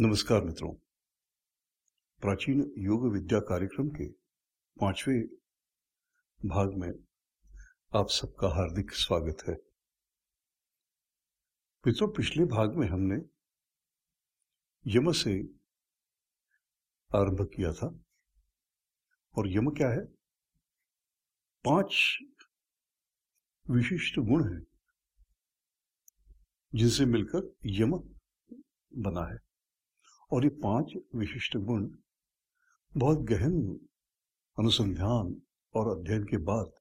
नमस्कार मित्रों। प्राचीन योग विद्या कार्यक्रम के पाँचवें भाग में आप सबका हार्दिक स्वागत है। मित्रों, पिछले भाग में हमने यम से आरंभ किया था। और यम क्या है? पाँच विशिष्ट गुण हैं जिनसे मिलकर यम बना है। और ये पाँच विशिष्ट गुण बहुत गहन अनुसंधान और अध्ययन के बाद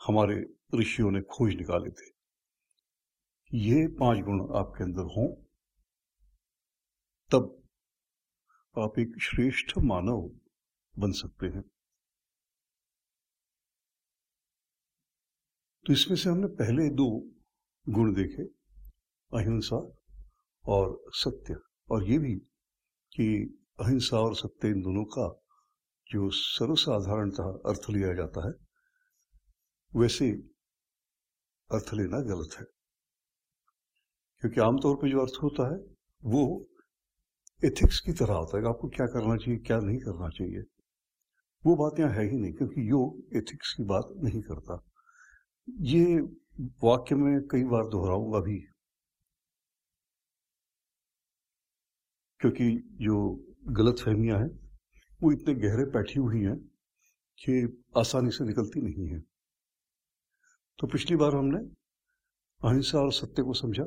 हमारे ऋषियों ने खोज निकाले थे। ये पाँच गुण आपके अंदर हों, तब आप एक श्रेष्ठ मानव बन सकते हैं। तो इसमें से हमने पहले दो गुण देखे, अहिंसा और सत्य, और ये भी कि अहिंसा और सत्य इन दोनों का जो सर्वसाधारणतः अर्थ लिया जाता है, वैसे अर्थ लेना गलत है। क्योंकि आमतौर पर जो अर्थ होता है, वो एथिक्स की तरह होता है आपको क्या करना चाहिए, क्या नहीं करना चाहिए। वो बात यहाँ है ही नहीं, क्योंकि योग एथिक्स की बात नहीं करता। ये वाक्य में कई बार दोहराऊँगा भी क्योंकि जो गलत फहमियाँ हैं, वो इतने गहरे बैठी हुई हैं कि आसानी से निकलती नहीं है। तो पिछली बार हमने अहिंसा और सत्य को समझा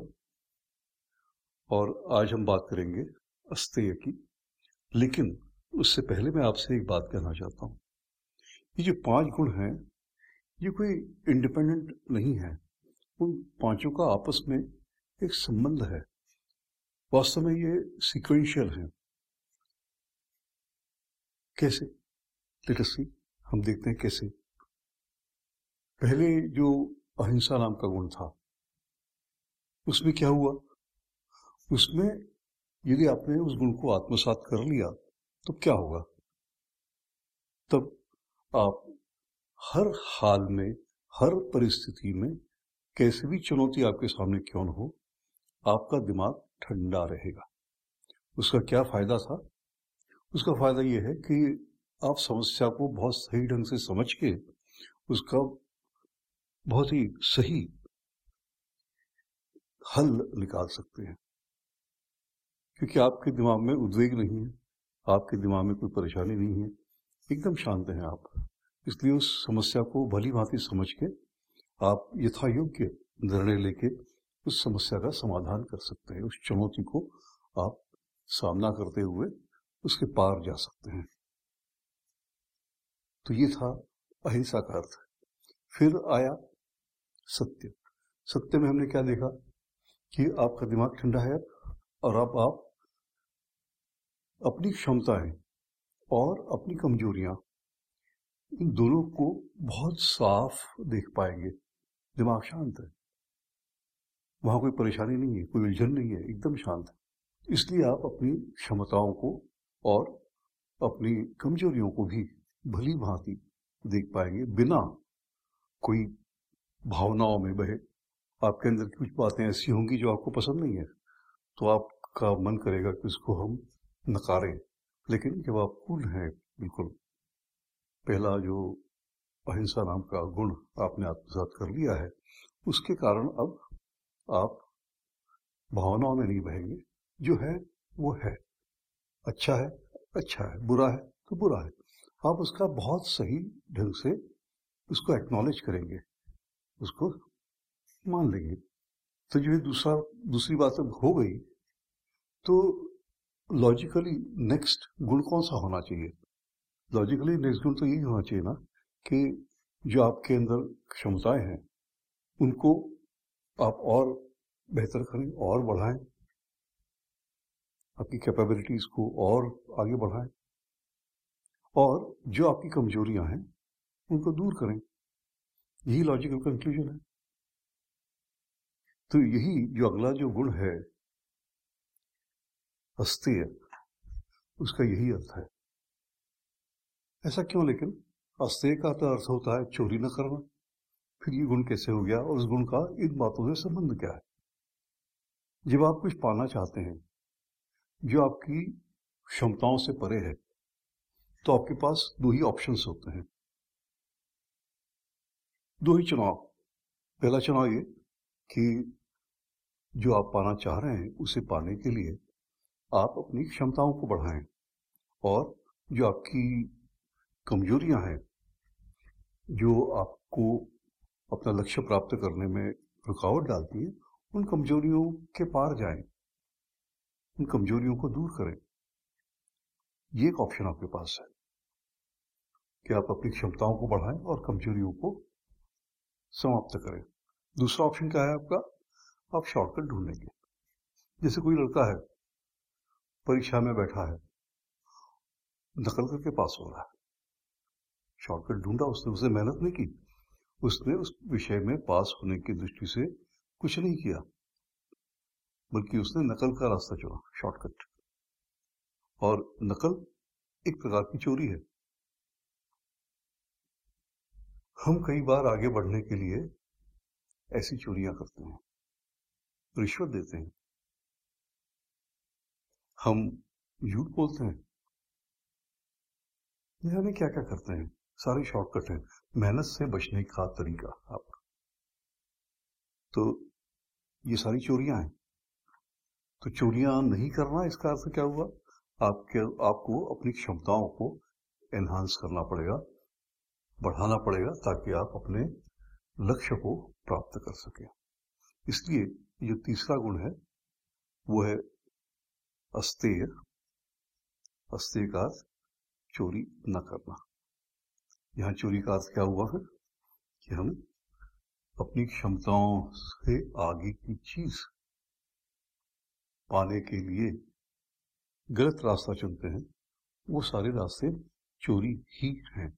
और आज हम बात करेंगे अस्तेय की। लेकिन उससे पहले मैं आपसे एक बात कहना चाहता हूँ। ये जो पाँच गुण हैं, ये कोई इंडिपेंडेंट नहीं है। उन पाँचों का आपस में एक संबंध है। वास्तव में ये सिक्वेंशियल है। कैसे? लेटसी हम देखते हैं कैसे। पहले जो अहिंसा नाम का गुण था, उसमें क्या हुआ? उसमें यदि आपने उस गुण को आत्मसात कर लिया तो क्या होगा? तब आप हर हाल में, हर परिस्थिति में कैसे भी चुनौती आपके सामने क्यों न हो, आपका दिमाग ठंडा रहेगा। उसका क्या फ़ायदा था? उसका फ़ायदा यह है कि आप समस्या को बहुत सही ढंग से समझ के उसका बहुत ही सही हल निकाल सकते हैं। क्योंकि आपके दिमाग में उद्वेग नहीं है, आपके दिमाग में कोई परेशानी नहीं है, एकदम शांत हैं आप। इसलिए उस समस्या को भली भांति समझ के आप यथा योग्य निर्णय लेके उस समस्या का समाधान कर सकते हैं, उस चुनौती को आप सामना करते हुए उसके पार जा सकते हैं। तो ये था अहिंसा का अर्थ। फिर आया सत्य। सत्य में हमने क्या देखा कि आपका दिमाग ठंडा है और अब आप अपनी क्षमताएँ और अपनी कमजोरियाँ, इन दोनों को बहुत साफ़ देख पाएँगे। दिमाग शांत है। वहाँ कोई परेशानी नहीं है, कोई उलझन नहीं है, एकदम शांत है। इसलिए आप अपनी क्षमताओं को और अपनी कमजोरियों को भी भली भांति देख पाएँगे, बिना कोई भावनाओं में बहे। आपके अंदर की कुछ बातें ऐसी होंगी जो आपको पसंद नहीं है तो आपका मन करेगा कि उसको हम नकारें। लेकिन जब आप पूर्ण हैं, बिल्कुल, पहला जो अहिंसा नाम का गुण आपने आत्मसात कर लिया है, उसके कारण अब आप भावनाओं में नहीं बहेंगे। जो है, वो है। अच्छा है अच्छा है। बुरा है तो बुरा है। आप उसका बहुत सही ढंग से उसको एक्नॉलेज करेंगे। उसको मान लेंगे। तो जो दूसरा, दूसरी बात अब हो गई तो लॉजिकली नेक्स्ट गुण कौन सा होना चाहिए? लॉजिकली नेक्स्ट गुण तो यही होना चाहिए ना कि जो आपके अंदर क्षमताएँ हैं, उनको आप और बेहतर करें, और बढ़ाएँ। आपकी कैपेबिलिटीज को और आगे बढ़ाएँ। और जो आपकी कमजोरियाँ हैं, उनको दूर करें। यही लॉजिकल कंक्लूजन है। तो यही जो अगला जो गुण है अस्तेय उसका यही अर्थ है। ऐसा क्यों? लेकिन अस्तेय का तो अर्थ होता है चोरी न करना। फिर ये गुण कैसे हो गया? और उस गुण का इन बातों से संबंध क्या है? जब आप कुछ पाना चाहते हैं, जो आपकी क्षमताओं से परे है तो आपके पास दो ही ऑप्शंस होते हैं। दो ही चुनाव। पहला चुनाव ये कि जो आप पाना चाह रहे हैं, उसे पाने के लिए आप अपनी क्षमताओं को बढ़ाएँ और जो आपकी कमजोरियाँ हैं, जो आपको अपना लक्ष्य प्राप्त करने में रुकावट डालती है, उन कमजोरियों के पार जाएँ, उन कमजोरियों को दूर करें। ये एक ऑप्शन आपके पास है कि आप अपनी क्षमताओं को बढ़ाएँ और कमजोरियों को समाप्त करें। दूसरा ऑप्शन क्या है आपका? आप शॉर्टकट ढूंढेंगे। जैसे कोई लड़का है, परीक्षा में बैठा है, नकल करके पास हो रहा है। शॉर्टकट ढूंढा, उसने उसे मेहनत नहीं की। उसने उस विषय में पास होने की दृष्टि से कुछ नहीं किया, बल्कि उसने नकल का रास्ता चुना शॉर्टकट और नकल एक प्रकार की चोरी है। हम कई बार आगे बढ़ने के लिए ऐसी चोरियाँ करते हैं, रिश्वत देते हैं। हम झूठ बोलते हैं। यानी क्या क्या करते हैं? सारे शॉर्टकट हैं। मेहनत से बचने का तरीका आपका तो ये सारी चोरियाँ हैं। तो चोरियाँ नहीं करना, इसका अर्थ क्या हुआ? आपके, आपको अपनी क्षमताओं को एनहांस करना पड़ेगा, बढ़ाना पड़ेगा, ताकि आप अपने लक्ष्य को प्राप्त कर सके। इसलिए जो तीसरा गुण है, वो है अस्तेय। अस्तेय का चोरी न करना। यहाँ चोरी का अर्थ क्या हुआ है कि हम अपनी क्षमताओं से आगे की चीज़ पाने के लिए गलत रास्ता चुनते हैं। वो सारे रास्ते चोरी ही हैं।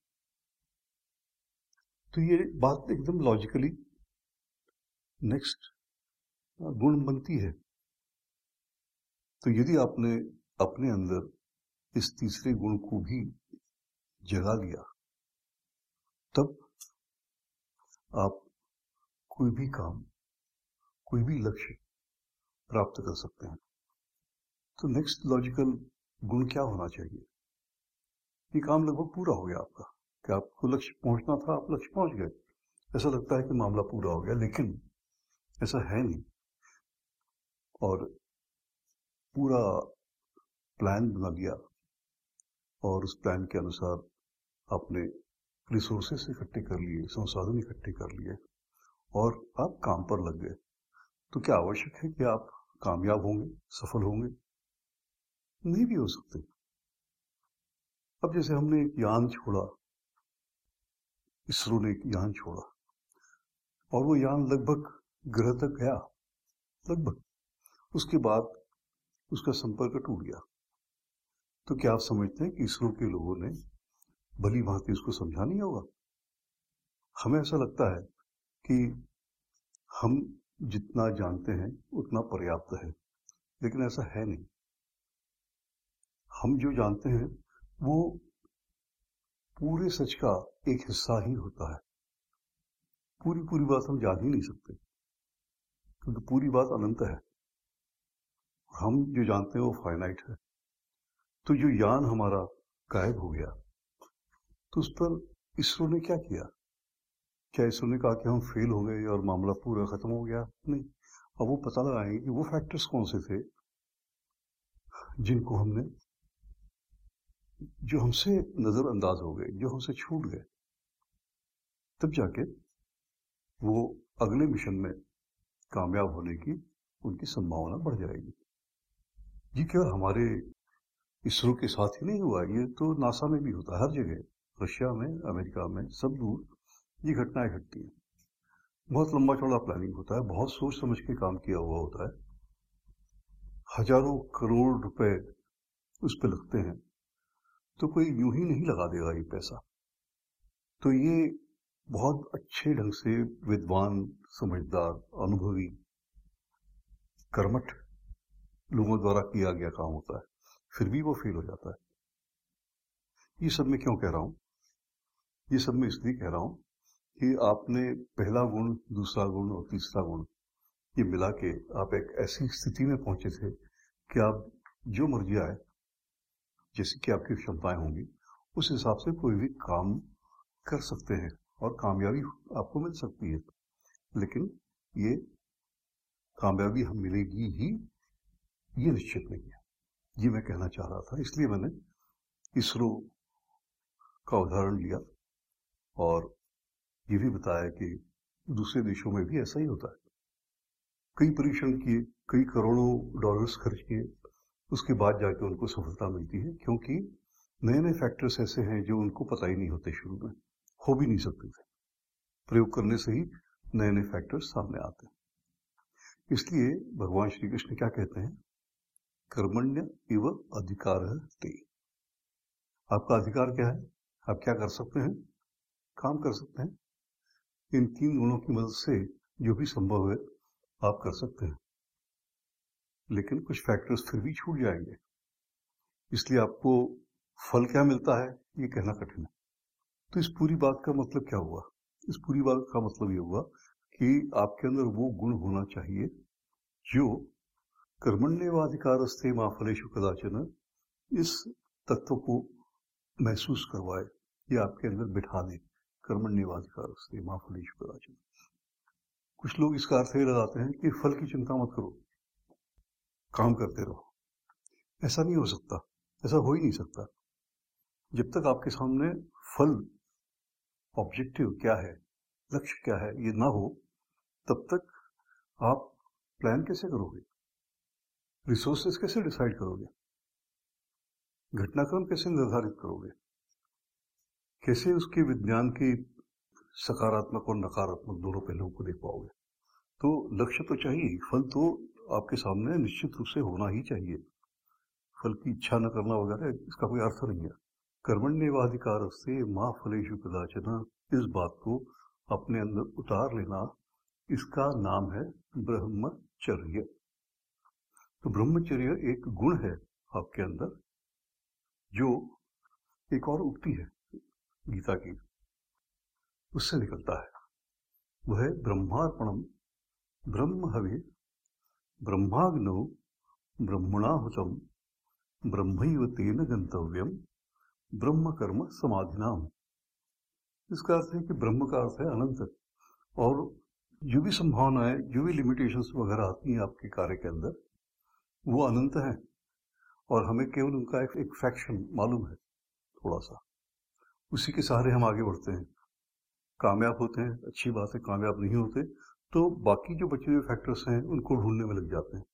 तो ये बात एकदम लॉजिकली नेक्स्ट गुण बनती है। तो यदि आपने अपने अंदर इस तीसरे गुण को भी जगा लिया तब आप कोई भी काम, कोई भी लक्ष्य प्राप्त कर सकते हैं। तो नेक्स्ट लॉजिकल गुण क्या होना चाहिए? ये काम लगभग पूरा हो गया आपका। कि आपको लक्ष्य पहुँचना था? आप लक्ष्य पहुँच गए। ऐसा लगता है कि मामला पूरा हो गया, लेकिन ऐसा है नहीं। और पूरा प्लान बना लिया और उस प्लान के अनुसार आपने रिसोर्सेस इकट्ठे कर लिए, संसाधन इकट्ठे कर लिए, और आप काम पर लग गए। तो क्या आवश्यक है कि आप कामयाब होंगे, सफल होंगे? नहीं भी हो सकते। अब जैसे हमने एक यान छोड़ा, इसरो ने एक यान छोड़ा, और वो यान लगभग ग्रह तक गया, लगभग। उसके बाद उसका संपर्क टूट गया। तो क्या आप समझते हैं कि इसरो के लोगों ने भली भांति उसको समझा नहीं होगा। हमें ऐसा लगता है कि हम जितना जानते हैं, उतना पर्याप्त है, लेकिन ऐसा है नहीं। हम जो जानते हैं, वो पूरे सच का एक हिस्सा ही होता है। पूरी पूरी बात हम जान ही नहीं सकते, क्योंकि पूरी बात अनंत है। हम जो जानते हैं, वो फाइनाइट है। तो जो यान हमारा गायब हो गया तो उस पर इसरो ने क्या किया? क्या इसरो ने कहा कि हम फेल हो गए और मामला पूरा खत्म हो गया? नहीं। अब वो पता लगाएँगे कि वो फैक्टर्स कौन से थे जिनको हमने, जो हमसे नजरअंदाज हो गए, जो हमसे छूट गए। तब जाके वो अगले मिशन में कामयाब होने की उनकी संभावना बढ़ जाएगी। ये केवल हमारे इसरो के साथ ही नहीं हुआ? ये तो नासा में भी होता है, हर जगह। रशिया में, अमेरिका में सब दूर ये घटनाएँ घटती हैं। बहुत लंबा चौड़ा प्लानिंग होता है, बहुत सोच समझ के काम किया हुआ होता है। हज़ारों करोड़ रुपए उस पर लगते हैं। तो कोई यूँ ही नहीं लगा देगा ये पैसा। तो ये बहुत अच्छे ढंग से विद्वान, समझदार, अनुभवी, कर्मठ लोगों द्वारा किया गया काम होता है। फिर भी वो फेल हो जाता है। ये सब मैं क्यों कह रहा हूँ? ये सब मैं इसलिए कह रहा हूँ कि आपने पहला गुण, दूसरा गुण और तीसरा गुण, ये मिला के आप एक ऐसी स्थिति में पहुँचे थे कि आप जो मर्ज़ी आए, जैसे कि आपकी क्षमताएँ होंगी, उस हिसाब से कोई भी काम कर सकते हैं और कामयाबी आपको मिल सकती है। लेकिन ये कामयाबी हम मिलेगी ही, ये निश्चित नहीं है। ये मैं कहना चाह रहा था, इसलिए मैंने इसरो का उदाहरण लिया। और ये भी बताया कि दूसरे देशों में भी ऐसा ही होता है। कई परीक्षण किए, कई करोड़ों डॉलर्स खर्च किए, उसके बाद जाके उनको सफलता मिलती है, क्योंकि नए नए फैक्टर्स ऐसे हैं जो उनको पता ही नहीं होते शुरू में, हो भी नहीं सकते थे। प्रयोग करने से ही नए नए फैक्टर्स सामने आते हैं। इसलिए भगवान श्री कृष्ण क्या कहते हैं? कर्मण्य इव अधिकार ते। आपका अधिकार क्या है? आप क्या कर सकते हैं? काम कर सकते हैं। इन तीन गुणों की मदद से जो भी संभव है, आप कर सकते हैं। लेकिन कुछ फैक्टर्स फिर भी छूट जाएँगे। इसलिए आपको फल क्या मिलता है, ये कहना कठिन है। तो इस पूरी बात का मतलब क्या हुआ? इस पूरी बात का मतलब ये हुआ कि आपके अंदर वो गुण होना चाहिए, जो कर्मण्यवाधिकारस्थे माफलेशु कदाचन इस तत्व को महसूस करवाए, या आपके अंदर बिठा दे। कर्मण्यवाधिकारस्थे माफलेशु कदाचन कुछ लोग इसका अर्थ ये लगाते हैं कि फल की चिंता मत करो, काम करते रहो। ऐसा नहीं हो सकता, ऐसा हो ही नहीं सकता। जब तक आपके सामने फल ऑब्जेक्टिव क्या है, लक्ष्य क्या है, ये ना हो, तब तक आप प्लान कैसे करोगे? रिसोर्सेस कैसे डिसाइड करोगे? घटनाक्रम कैसे निर्धारित करोगे? कैसे उसके विज्ञान की सकारात्मक और नकारात्मक दोनों पहलुओं को देख पाओगे? तो लक्ष्य तो चाहिए, फल तो आपके सामने निश्चित रूप से होना ही चाहिए। फल की इच्छा न करना वगैरह, इसका कोई अर्थ नहीं है। कर्मण्यवाधिकार से माँ फलेशु कदाचना, इस बात को अपने अंदर उतार लेना, इसका नाम है ब्रह्मचर्य। तो ब्रह्मचर्य एक गुण है आपके अंदर, जो एक और उक्ति है। गीता की उससे निकलता है। वह है ब्रह्मार्पणम ब्रह्म हवे ब्रह्माग्नो ब्रह्मणाहुतम ब्रह्म तेन गंतव्यम ब्रह्म कर्म समाधिनाम। इसका अर्थ है कि ब्रह्म का अर्थ है अनंत। और जो भी संभावनाएँ जो भी लिमिटेशंस वगैरह आती हैं आपके कार्य के अंदर वो अनंत है। और हमें केवल उनका एक, एक फ्रैक्शन मालूम है थोड़ा सा। उसी के सहारे हम आगे बढ़ते हैं। कामयाब होते हैं, अच्छी बात है कामयाब नहीं होते तो बाकी जो बचे हुए फैक्टर्स हैं, उनको ढूँढने में लग जाते हैं।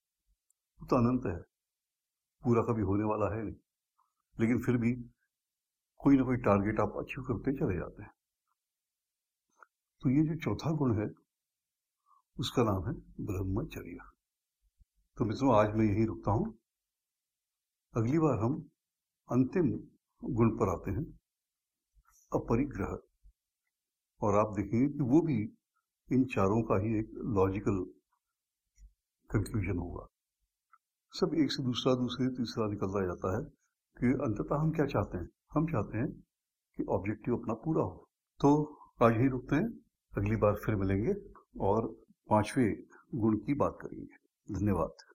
वो तो अनंत है। पूरा कभी होने वाला है नहीं। लेकिन फिर भी कोई ना कोई टारगेट आप अचीव करते चले जाते हैं। तो ये जो चौथा गुण है, उसका नाम है ब्रह्मचर्य। तो मित्रों, आज मैं यही रुकता हूँ। अगली बार हम अंतिम गुण पर आते हैं। अपरिग्रह और आप देखेंगे कि वो भी इन चारों का ही एक लॉजिकल कंक्लूजन होगा। सब एक से दूसरा, दूसरे तीसरा निकलता जाता है कि अंततः हम क्या चाहते हैं? हम चाहते हैं कि ऑब्जेक्टिव अपना पूरा हो। तो आज ही रुकते हैं, अगली बार फिर मिलेंगे और पाँचवें गुण की बात करेंगे। धन्यवाद।